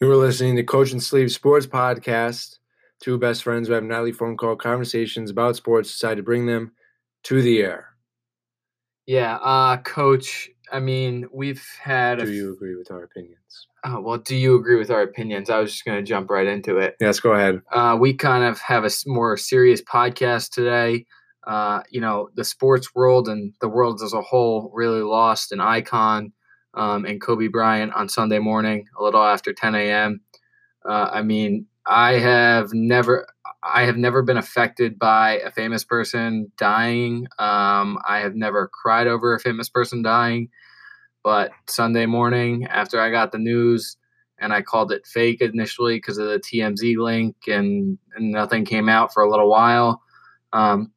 You were listening to Coach and Sleeve Sports Podcast. Two best friends who have nightly phone call conversations about sports decide to bring them to the air. Yeah, uh, Coach. I mean, we've had. Do you agree with our opinions? Uh, well, do you agree with our opinions? I was just going to jump right into it. Yes, go ahead. Uh, we kind of have a more serious podcast today. Uh, you know, the sports world and the world as a whole really lost an icon um, and Kobe Bryant on Sunday morning, a little after 10 a.m. Uh, I mean, I have never, I have never been affected by a famous person dying. Um, I have never cried over a famous person dying. But Sunday morning, after I got the news, and I called it fake initially because of the TMZ link, and, and nothing came out for a little while. Um,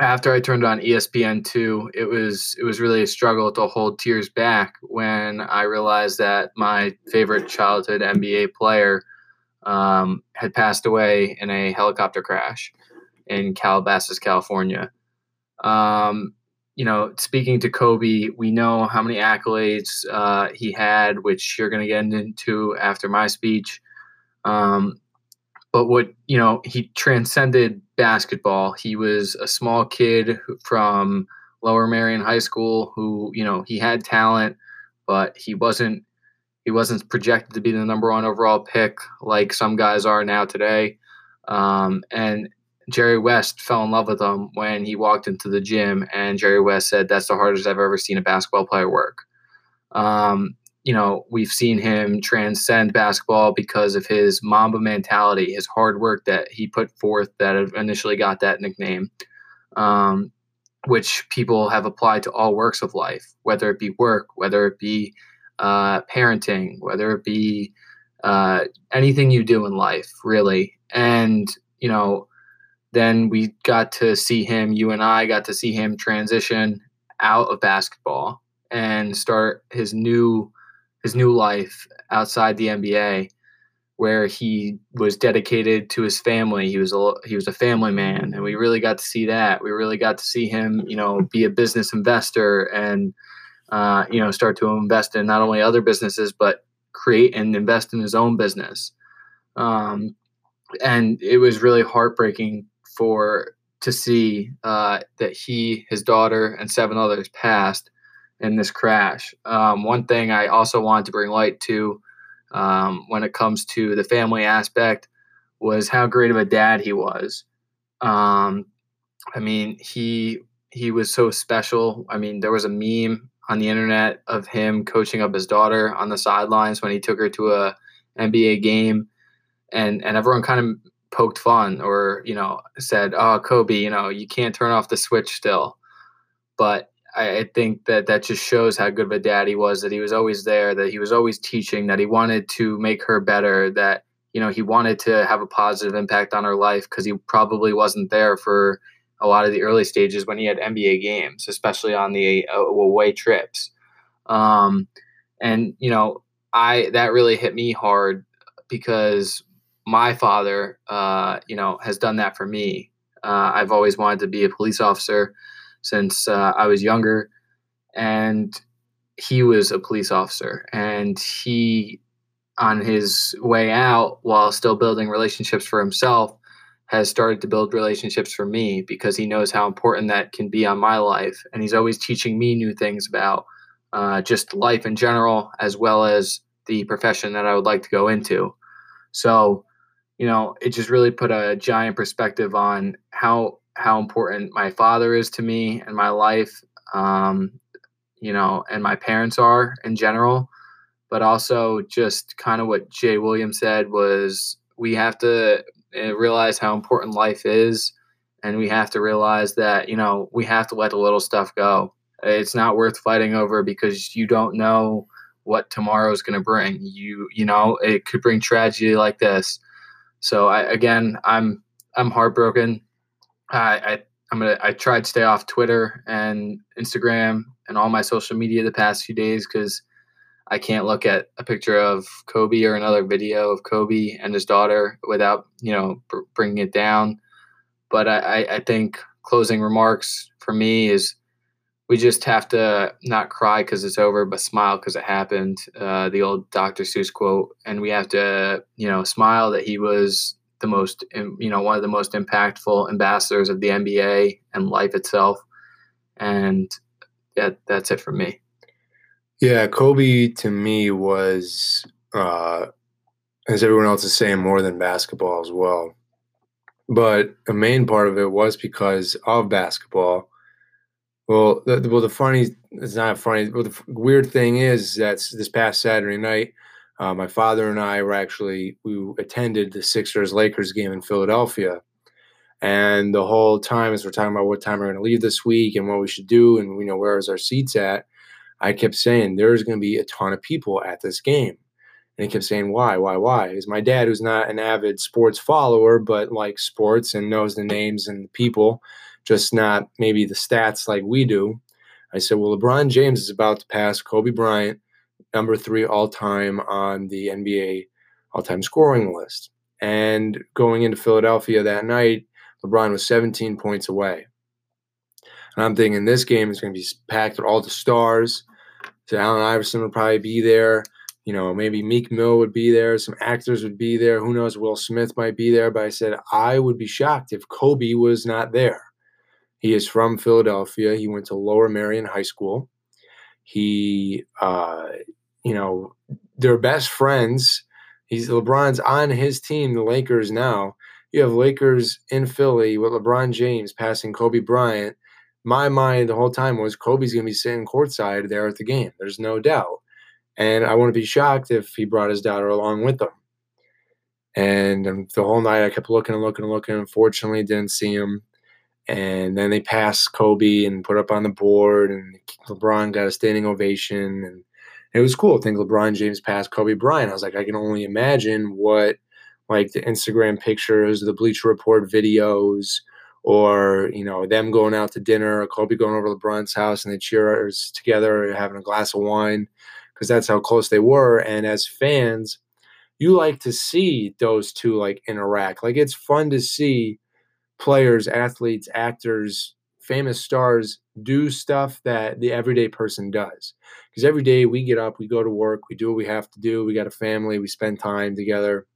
after I turned on ESPN two, it was it was really a struggle to hold tears back when I realized that my favorite childhood NBA player um, had passed away in a helicopter crash in Calabasas, California. Um, you know, speaking to Kobe, we know how many accolades uh, he had, which you're going to get into after my speech. Um, but what you know, he transcended basketball. He was a small kid from Lower Merion High School who, you know, he had talent, but he wasn't he wasn't projected to be the number one overall pick like some guys are now today. Um, and Jerry West fell in love with him when he walked into the gym, and Jerry West said, "That's the hardest I've ever seen a basketball player work." Um, you know, we've seen him transcend basketball because of his Mamba mentality, his hard work that he put forth that initially got that nickname, um, which people have applied to all works of life, whether it be work, whether it be uh, parenting, whether it be uh, anything you do in life, really. And, you know, then we got to see him, you and I got to see him transition out of basketball and start his new his new life outside the NBA, where he was dedicated to his family. He was a he was a family man, and we really got to see that. We really got to see him, you know, be a business investor and uh, you know start to invest in not only other businesses but create and invest in his own business. Um, and it was really heartbreaking for to see uh, that he, his daughter, and seven others passed in this crash. Um, one thing I also wanted to bring light to um, when it comes to the family aspect was how great of a dad he was. Um, I mean, he he was so special. I mean, there was a meme on the internet of him coaching up his daughter on the sidelines when he took her to a NBA game, and and everyone kind of poked fun or you know said, "Oh, Kobe, you know, you can't turn off the switch still." But I, think that that just shows how good of a dad he was. That he was always there. That he was always teaching. That he wanted to make her better. That you know he wanted to have a positive impact on her life because he probably wasn't there for a lot of the early stages when he had NBA games, especially on the uh, away trips. Um, and you know, I that really hit me hard because my father, uh, you know, has done that for me. Uh, I've always wanted to be a police officer since uh, I was younger. And he was a police officer. And he, on his way out, while still building relationships for himself, has started to build relationships for me because he knows how important that can be on my life. And he's always teaching me new things about uh, just life in general, as well as the profession that I would like to go into. So, you know, it just really put a giant perspective on how how important my father is to me and my life, um, you know, and my parents are in general. But also, just kind of what Jay Williams said was we have to eh, realize how important life is. And we have to realize that, you know, we have to let the little stuff go. It's not worth fighting over because you don't know what tomorrow is going to bring. You, you know, it could bring tragedy like this. So I, again, I'm, I'm heartbroken I, I I'm gonna I tried to stay off Twitter and Instagram and all my social media the past few days because I can't look at a picture of Kobe or another video of Kobe and his daughter without you know br- bringing it down. But I, I think closing remarks for me is we just have to not cry because it's over, but smile because it happened. Uh, the old Dr. Seuss quote, and we have to, you know, smile that he was the most, you know, one of the most impactful ambassadors of the NBA and life itself. And that that's it for me. Yeah, Kobe to me was, uh, as everyone else is saying, more than basketball as well. But the main part of it was because of basketball well, the, well, the funny, it's not funny. Well, the weird thing is that this past Saturday night, uh, my father and I were actually we attended the Sixers Lakers game in Philadelphia, and the whole time as we're talking about what time we're going to leave this week and what we should do and you know where is our seats at, I kept saying there's going to be a ton of people at this game, and he kept saying why, why, why? Because my dad, who's not an avid sports follower but likes sports and knows the names and the people just not maybe the stats like we do. I said, well, LeBron James is about to pass Kobe Bryant, number three all time on the NBA all time scoring list. And going into Philadelphia that night, LeBron was 17 points away. And I'm thinking this game is going to be packed with all the stars. So Allen Iverson would probably be there. You know, maybe Meek Mill would be there. Some actors would be there. Who knows? Will Smith might be there. But I said I would be shocked if Kobe was not there. He is from Philadelphia. He went to Lower Merion High School. He, uh, you know, they're best friends. He's LeBron's on his team, the Lakers now. You have Lakers in Philly with LeBron James passing Kobe Bryant. My mind the whole time was Kobe's going to be sitting courtside there at the game. There's no doubt. And I wouldn't be shocked if he brought his daughter along with him. And um, the whole night I kept looking and looking and looking. Unfortunately, didn't see him and then they passed Kobe and put up on the board, and LeBron got a standing ovation, and it was cool. I think LeBron James passed Kobe Bryant. I was like, I can only imagine what like the Instagram pictures, the Bleacher Report videos, or you know them going out to dinner, or Kobe going over to LeBron's house, and they cheers together, having a glass of wine, because that's how close they were. And as fans, you like to see those two like interact. Like it's fun to see players, athletes, actors, famous stars do stuff that the everyday person does. Because every day we get up, we go to work, we do what we have to do, we got a family, we spend time together.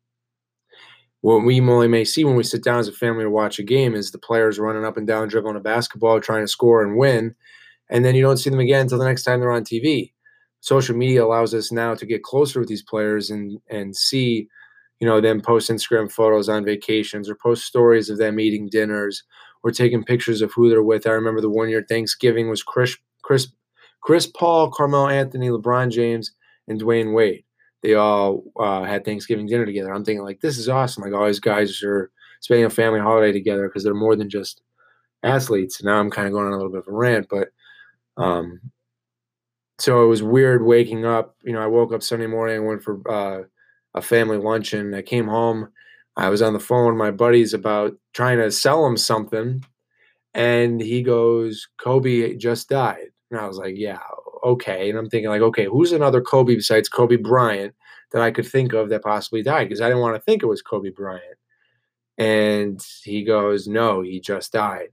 What we only may see when we sit down as a family to watch a game is the players running up and down, dribbling a basketball, trying to score and win. And then you don't see them again until the next time they're on TV. Social media allows us now to get closer with these players and and see you know, them post Instagram photos on vacations or post stories of them eating dinners or taking pictures of who they're with. I remember the one year Thanksgiving was Chris, Chris, Chris Paul, Carmelo Anthony, LeBron James, and Dwyane Wade. They all uh, had Thanksgiving dinner together. I'm thinking like, this is awesome. Like all these guys are spending a family holiday together because they're more than just athletes. Now I'm kind of going on a little bit of a rant, but um, so it was weird waking up. You know, I woke up Sunday morning and went for uh, a family luncheon. I came home. I was on the phone with my buddies about trying to sell him something. And he goes, Kobe just died. And I was like, yeah, okay. And I'm thinking, like, okay, who's another Kobe besides Kobe Bryant that I could think of that possibly died? Because I didn't want to think it was Kobe Bryant. And he goes, no, he just died.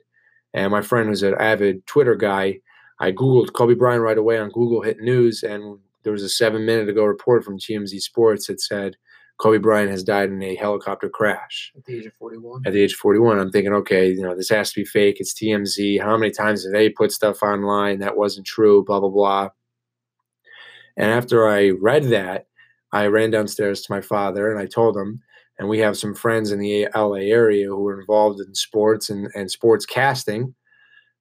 And my friend who's an avid Twitter guy, I Googled Kobe Bryant right away on Google, hit news, and there was a seven minute ago report from TMZ Sports that said Kobe Bryant has died in a helicopter crash at the age of 41. At the age of 41, I'm thinking, okay, you know, this has to be fake. It's TMZ. How many times have they put stuff online that wasn't true? Blah blah blah. And after I read that, I ran downstairs to my father and I told him. And we have some friends in the LA area who are involved in sports and, and sports casting.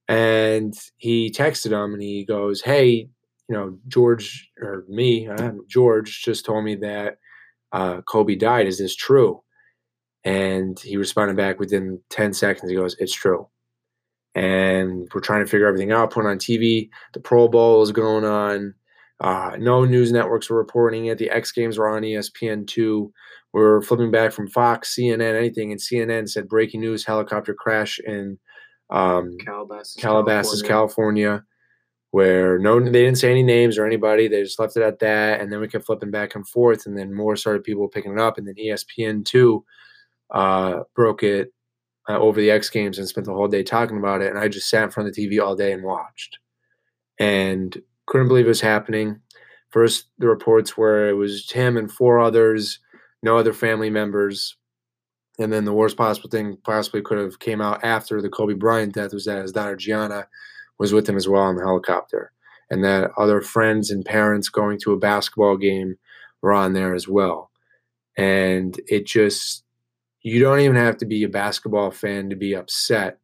And he texted him and he goes, Hey, you know, George or me, uh, George just told me that uh, Kobe died. Is this true? And he responded back within 10 seconds. He goes, It's true. And we're trying to figure everything out, put on TV. The Pro Bowl is going on. Uh, no news networks were reporting it. The X Games were on ESPN2. We're flipping back from Fox, CNN, anything. And CNN said breaking news helicopter crash in um, Calabasas, Calabasas, California. California where no they didn't say any names or anybody they just left it at that and then we kept flipping back and forth and then more started people picking it up and then espn 2 uh, broke it uh, over the x games and spent the whole day talking about it and i just sat in front of the tv all day and watched and couldn't believe it was happening. First, the reports were it was him and four others, no other family members. And then the worst possible thing possibly could have came out after the Kobe Bryant death was that his daughter Gianna was with him as well on the helicopter, and that other friends and parents going to a basketball game were on there as well. And it just you don't even have to be a basketball fan to be upset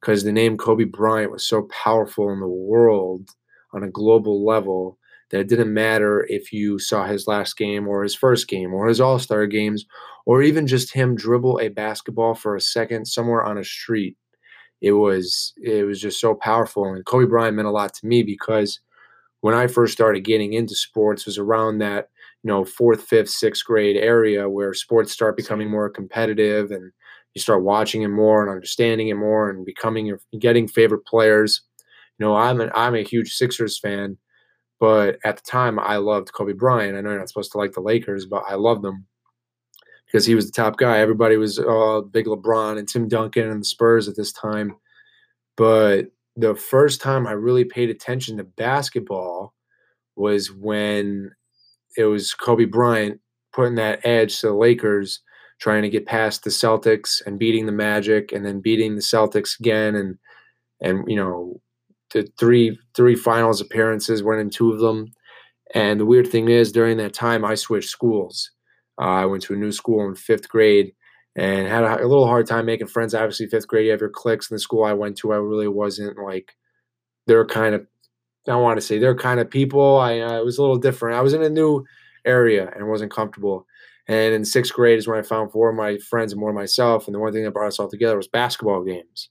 because the name Kobe Bryant was so powerful in the world on a global level that it didn't matter if you saw his last game or his first game or his All Star games or even just him dribble a basketball for a second somewhere on a street. It was it was just so powerful, and Kobe Bryant meant a lot to me because when I first started getting into sports was around that you know fourth, fifth, sixth grade area where sports start becoming more competitive and you start watching it more and understanding it more and becoming your getting favorite players. You know, I'm an I'm a huge Sixers fan, but at the time I loved Kobe Bryant. I know you're not supposed to like the Lakers, but I loved them because he was the top guy. Everybody was uh, big LeBron and Tim Duncan and the Spurs at this time. But the first time I really paid attention to basketball was when it was Kobe Bryant putting that edge to the Lakers, trying to get past the Celtics and beating the Magic, and then beating the Celtics again, and and you know the three three finals appearances, winning two of them. And the weird thing is, during that time, I switched schools. Uh, I went to a new school in fifth grade and had a, a, little hard time making friends. Obviously, fifth grade, you have your cliques. In the school I went to, I really wasn't like they're kind of I want to say they're kind of people. I uh, was a little different. I was in a new area and wasn't comfortable. And in sixth grade is when I found four of my friends and more myself. And the one thing that brought us all together was basketball games.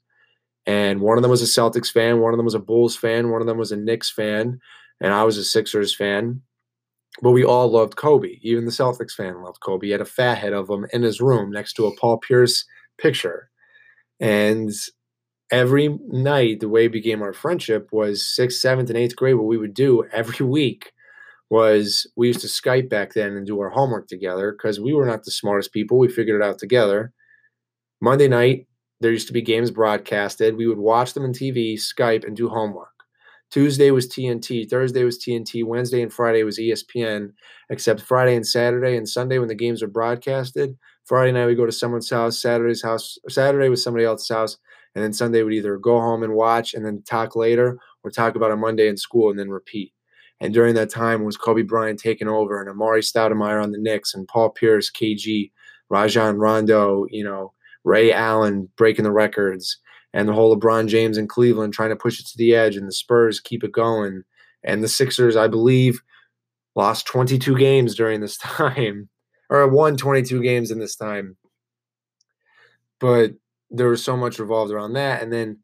And one of them was a Celtics fan, one of them was a Bulls fan, one of them was a Knicks fan, and I was a Sixers fan. But we all loved Kobe. Even the Celtics fan loved Kobe. He had a fat head of him in his room next to a Paul Pierce picture. And every night, the way it became our friendship was sixth, seventh, and eighth grade. What we would do every week was we used to Skype back then and do our homework together because we were not the smartest people. We figured it out together. Monday night, there used to be games broadcasted. We would watch them on TV, Skype, and do homework. Tuesday was TNT, Thursday was TNT, Wednesday and Friday was ESPN, except Friday and Saturday and Sunday when the games were broadcasted. Friday night we go to someone's house, Saturday's house, Saturday was somebody else's house, and then Sunday would either go home and watch and then talk later or talk about a Monday in school and then repeat. And during that time was Kobe Bryant taking over and Amar'e Stoudemire on the Knicks and Paul Pierce, KG, Rajon Rondo, you know, Ray Allen breaking the records and the whole LeBron James in Cleveland trying to push it to the edge, and the Spurs keep it going. And the Sixers, I believe, lost 22 games during this time, or won 22 games in this time. But there was so much revolved around that. And then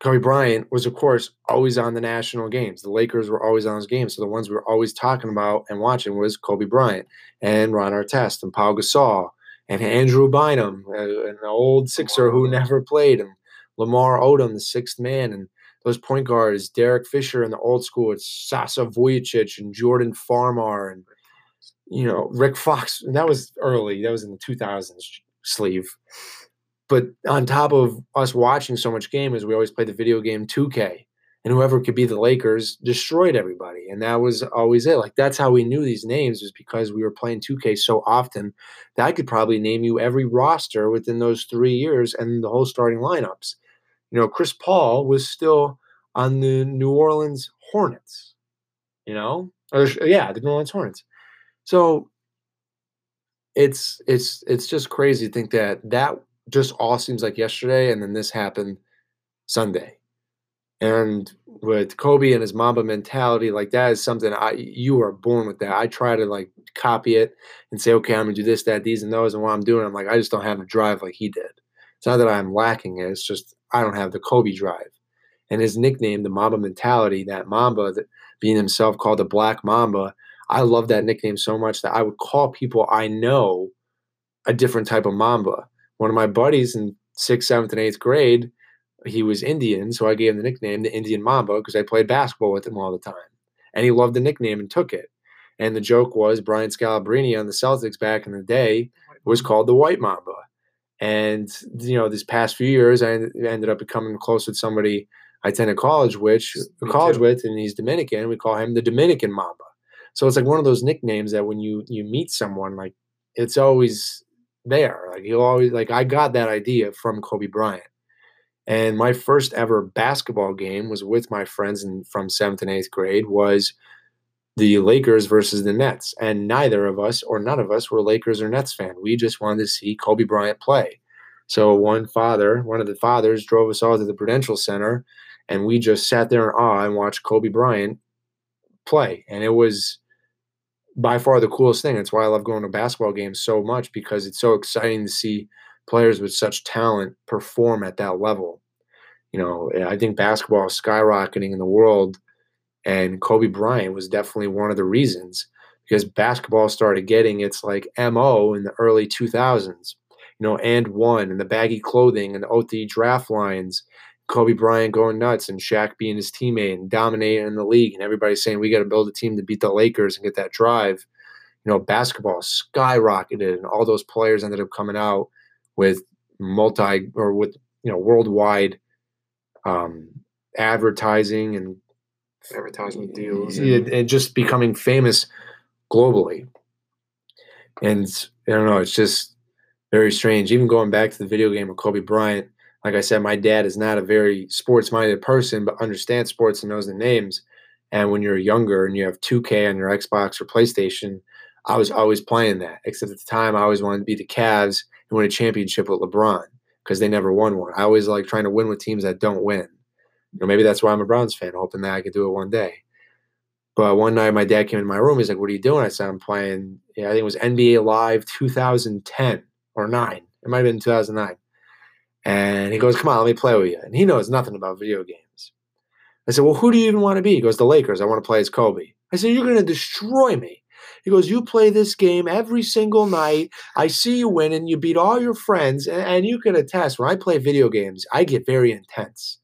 Kobe Bryant was, of course, always on the national games. The Lakers were always on those games. So the ones we were always talking about and watching was Kobe Bryant and Ron Artest and Paul Gasol and Andrew Bynum, uh, an old Sixer who never played, and Lamar Odom, the sixth man, and those point guards, Derek Fisher in the old school, it's Sasa Vujacic and Jordan Farmar and you know Rick Fox. And that was early. That was in the 2000s sleeve. But on top of us watching so much game, as we always played the video game 2K, and whoever could be the Lakers destroyed everybody. And that was always it. Like that's how we knew these names was because we were playing 2K so often that I could probably name you every roster within those three years and the whole starting lineups you know, Chris Paul was still on the New Orleans Hornets, you know, or yeah, the New Orleans Hornets. So it's it's it's just crazy to think that that just all seems like yesterday, and then this happened Sunday. And with Kobe and his Mamba mentality, like that is something I you are born with that. I try to like copy it and say, okay, I'm gonna do this, that, these, and those, and what I'm doing, I'm like, I just don't have a drive like he did. It's not that I'm lacking it. It's just I don't have the Kobe drive. And his nickname, the Mamba mentality, that Mamba, that being himself called the Black Mamba, I love that nickname so much that I would call people I know a different type of Mamba. One of my buddies in sixth, seventh, and eighth grade, he was Indian, so I gave him the nickname the Indian Mamba because I played basketball with him all the time. And he loved the nickname and took it. And the joke was Brian Scalabrine on the Celtics back in the day was called the White Mamba. And you know, this past few years, I ended up becoming close with somebody I attended college which college with, and he's Dominican. We call him the Dominican Mamba. So it's like one of those nicknames that when you you meet someone, like it's always there. Like he'll always like I got that idea from Kobe Bryant. And my first ever basketball game was with my friends in, from seventh and eighth grade was the Lakers versus the Nets. And neither of us or none of us were Lakers or Nets fan. We just wanted to see Kobe Bryant play. So one father, one of the fathers, drove us all to the Prudential Center, and we just sat there in awe and watched Kobe Bryant play. And it was by far the coolest thing. That's why I love going to basketball games so much because it's so exciting to see players with such talent perform at that level. You know, I think basketball is skyrocketing in the world, and Kobe Bryant was definitely one of the reasons because basketball started getting its like MO in the early 2000s. You know, and one and the baggy clothing and the OT draft lines, Kobe Bryant going nuts and Shaq being his teammate and dominating in the league, and everybody saying we got to build a team to beat the Lakers and get that drive. You know, basketball skyrocketed, and all those players ended up coming out with multi or with you know worldwide um, advertising and Advertisement deals. And, and just becoming famous globally. And I don't know, it's just very strange. Even going back to the video game of Kobe Bryant, like I said, my dad is not a very sports minded person, but understands sports and knows the names. And when you're younger and you have 2K on your Xbox or PlayStation, I was always playing that. Except at the time, I always wanted to be the Cavs and win a championship with LeBron because they never won one. I always like trying to win with teams that don't win. You know, maybe that's why I'm a Browns fan, hoping that I could do it one day. But one night, my dad came in my room. He's like, "What are you doing?" I said, "I'm playing. I think it was NBA Live 2010 or nine. It might have been 2009." And he goes, "Come on, let me play with you." And he knows nothing about video games. I said, "Well, who do you even want to be?" He goes, "The Lakers. I want to play as Kobe." I said, "You're going to destroy me." He goes, "You play this game every single night. I see you win and You beat all your friends, and, and you can attest. When I play video games, I get very intense.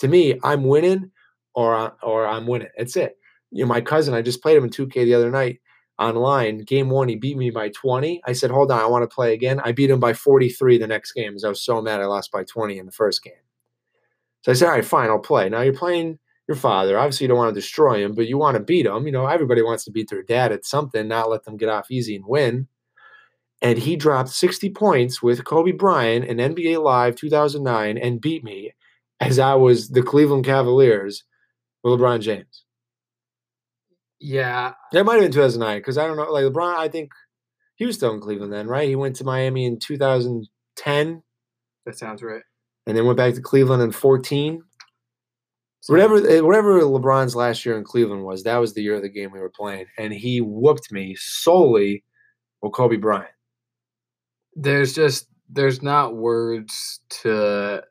To me, I'm winning, or I- or I'm winning. That's it. You know, my cousin, I just played him in 2K the other night online. Game one, he beat me by 20. I said, "Hold on, I want to play again." I beat him by 43 the next game, because I was so mad I lost by 20 in the first game. So I said, "All right, fine, I'll play." Now you're playing your father. Obviously, you don't want to destroy him, but you want to beat him. You know, everybody wants to beat their dad at something, not let them get off easy and win. And he dropped 60 points with Kobe Bryant in NBA Live 2009 and beat me as I was the Cleveland Cavaliers with LeBron James. yeah, That might have been 2009 because I don't know. Like LeBron, I think he was still in Cleveland then, right? He went to Miami in 2010 that sounds right. and then went back to Cleveland in 14. Whatever, eh, whatever LeBron's last year in Cleveland was, that was the year of the game we were playing, and he whooped me solely with Kobe Bryant. there's just there's not words to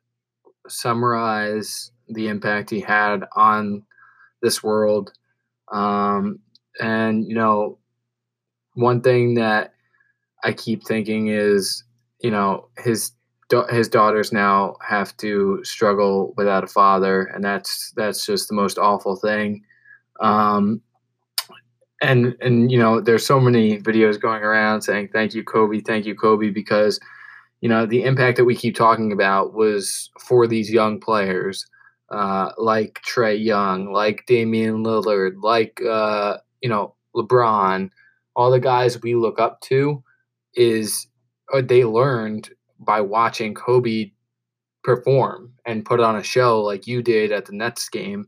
summarize the impact he had on this world. Um, and you know one thing that i keep thinking is you know his his daughters now have to struggle without a father and that's that's just the most awful thing. Um, and and you know there's so many videos going around saying thank you kobe. Thank you kobe because you know the impact that we keep talking about was for these young players uh, like Trae Young, like Damian Lillard, like uh, you know LeBron, all the guys we look up to is uh, they learned by watching Kobe perform and put on a show like you did at the Nets game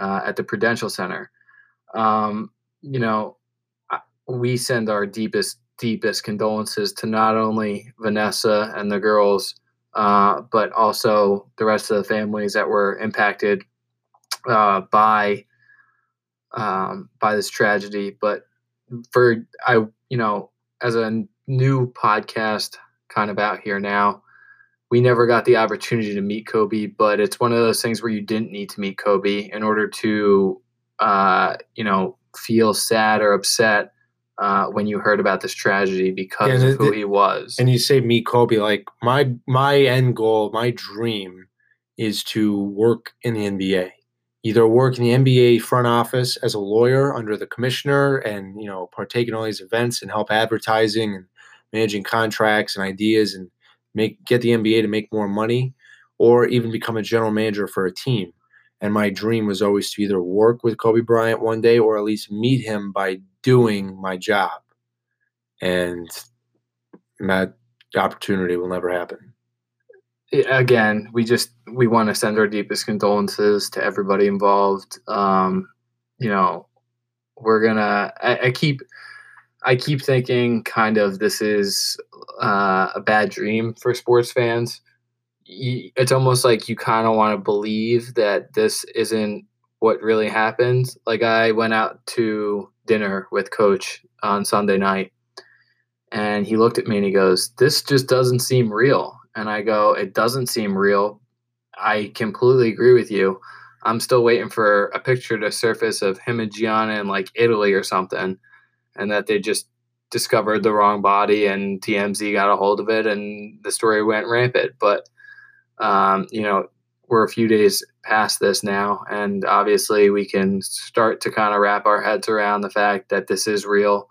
uh, at the Prudential Center. Um, you know, we send our deepest, deepest condolences to not only Vanessa and the girls, uh, but also the rest of the families that were impacted uh, by um, by this tragedy. But for I, you know, as a new podcast kind of out here now, we never got the opportunity to meet Kobe, but it's one of those things where you didn't need to meet Kobe in order to, uh, you know, feel sad or upset uh, when you heard about this tragedy because Yeah, of who the- he was. And you say me, Kobe, like my my end goal, my dream is to work in the NBA. Either work in the NBA front office as a lawyer under the commissioner and you know partake in all these events and help advertising and managing contracts and ideas and make get the NBA to make more money or even become a general manager for a team. And my dream was always to either work with Kobe Bryant one day or at least meet him by doing my job. And that opportunity will never happen. Again, we just we want to send our deepest condolences to everybody involved. Um, you know, we're gonna. I, I keep I keep thinking kind of this is uh, a bad dream for sports fans. It's almost like you kind of want to believe that this isn't what really happened. Like I went out to dinner with coach on Sunday night and he looked at me and he goes, "This just doesn't seem real." And I go, "It doesn't seem real." I completely agree with you. I'm still waiting for a picture to surface of him and Gianna in like Italy or something and that they just discovered the wrong body and TMZ got a hold of it and the story went rampant. But, um, you know, we're a few days past this now, and obviously we can start to kind of wrap our heads around the fact that this is real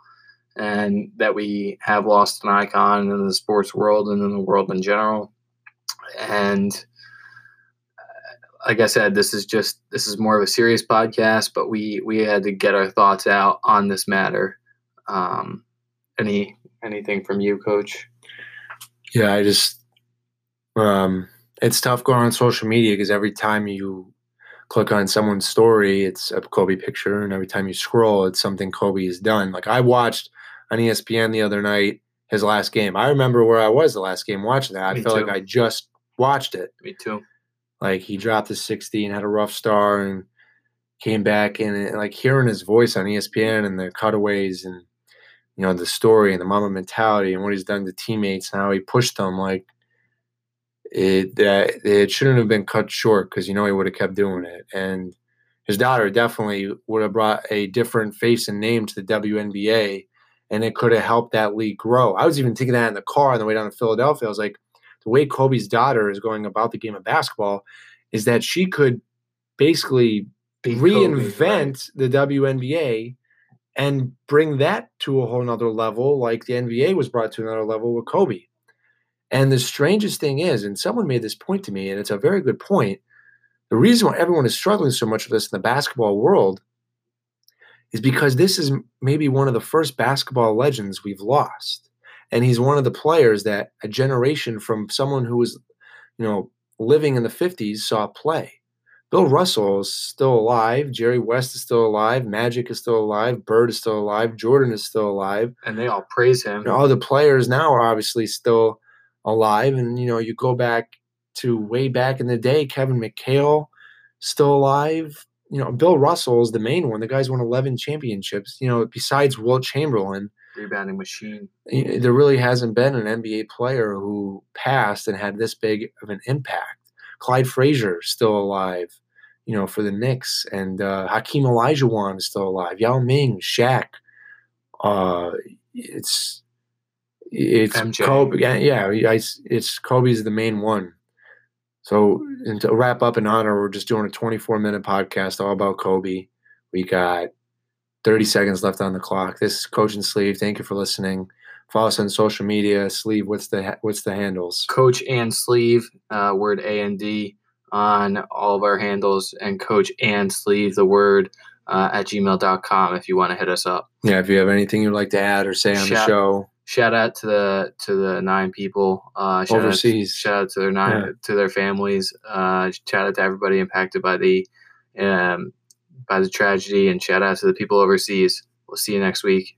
and that we have lost an icon in the sports world and in the world in general. And uh, like I said, this is just this is more of a serious podcast, but we we had to get our thoughts out on this matter um, any anything from you, Coach? Yeah, I just um, it's tough going on social media because every time you click on someone's story, it's a Kobe picture, and every time you scroll, it's something Kobe has done. Like I watched on ESPN the other night his last game. I remember where I was the last game watching that. I Me felt too. like I just watched it. Me too. Like he dropped a 60 and had a rough start and came back and, and like hearing his voice on ESPN and the cutaways and you know the story and the Mamba mentality and what he's done to teammates and how he pushed them like it that it shouldn't have been cut short because you know he would have kept doing it and his daughter definitely would have brought a different face and name to the WNBA and it could have helped that league grow. I was even thinking that in the car on the way down to Philadelphia. I was like, the way Kobe's daughter is going about the game of basketball is that she could basically Be reinvent Kobe, right? the WNBA and bring that to a whole nother level, like the NBA was brought to another level with Kobe. And the strangest thing is, and someone made this point to me, and it's a very good point. The reason why everyone is struggling so much with this in the basketball world is because this is maybe one of the first basketball legends we've lost. And he's one of the players that a generation from someone who was, you know, living in the 50s saw play. Bill Russell is still alive. Jerry West is still alive. Magic is still alive. Bird is still alive. Jordan is still alive. And they all praise him. all the players now are obviously still alive. And, you know, you go back to way back in the day, Kevin McHale still alive. You know, Bill Russell is the main one. The guy's won 11 championships. You know, besides Wilt Chamberlain. Rebounding machine. There really hasn't been an NBA player who passed and had this big of an impact. Clyde Frazier still alive you know, for the Knicks. And uh, Hakeem Olajuwon is still alive. Yao Ming, Shaq. Uh, it's it's MJ. Kobe. Yeah, yeah, it's Kobe's the main one. So, and to wrap up in honor, we're just doing a 24 minute podcast all about Kobe. We got 30 seconds left on the clock. This is Coach and Sleeve. Thank you for listening. Follow us on social media. Sleeve, what's the what's the handles? Coach and Sleeve, uh, word A and D on all of our handles and coach and sleeve the word uh, at gmail.com if you want to hit us up. Yeah, if you have anything you'd like to add or say on shout, the show. Shout out to the to the nine people uh, shout overseas. Out, shout out to their nine yeah. to their families. Uh, shout out to everybody impacted by the um, by the tragedy, and shout out to the people overseas. We'll see you next week.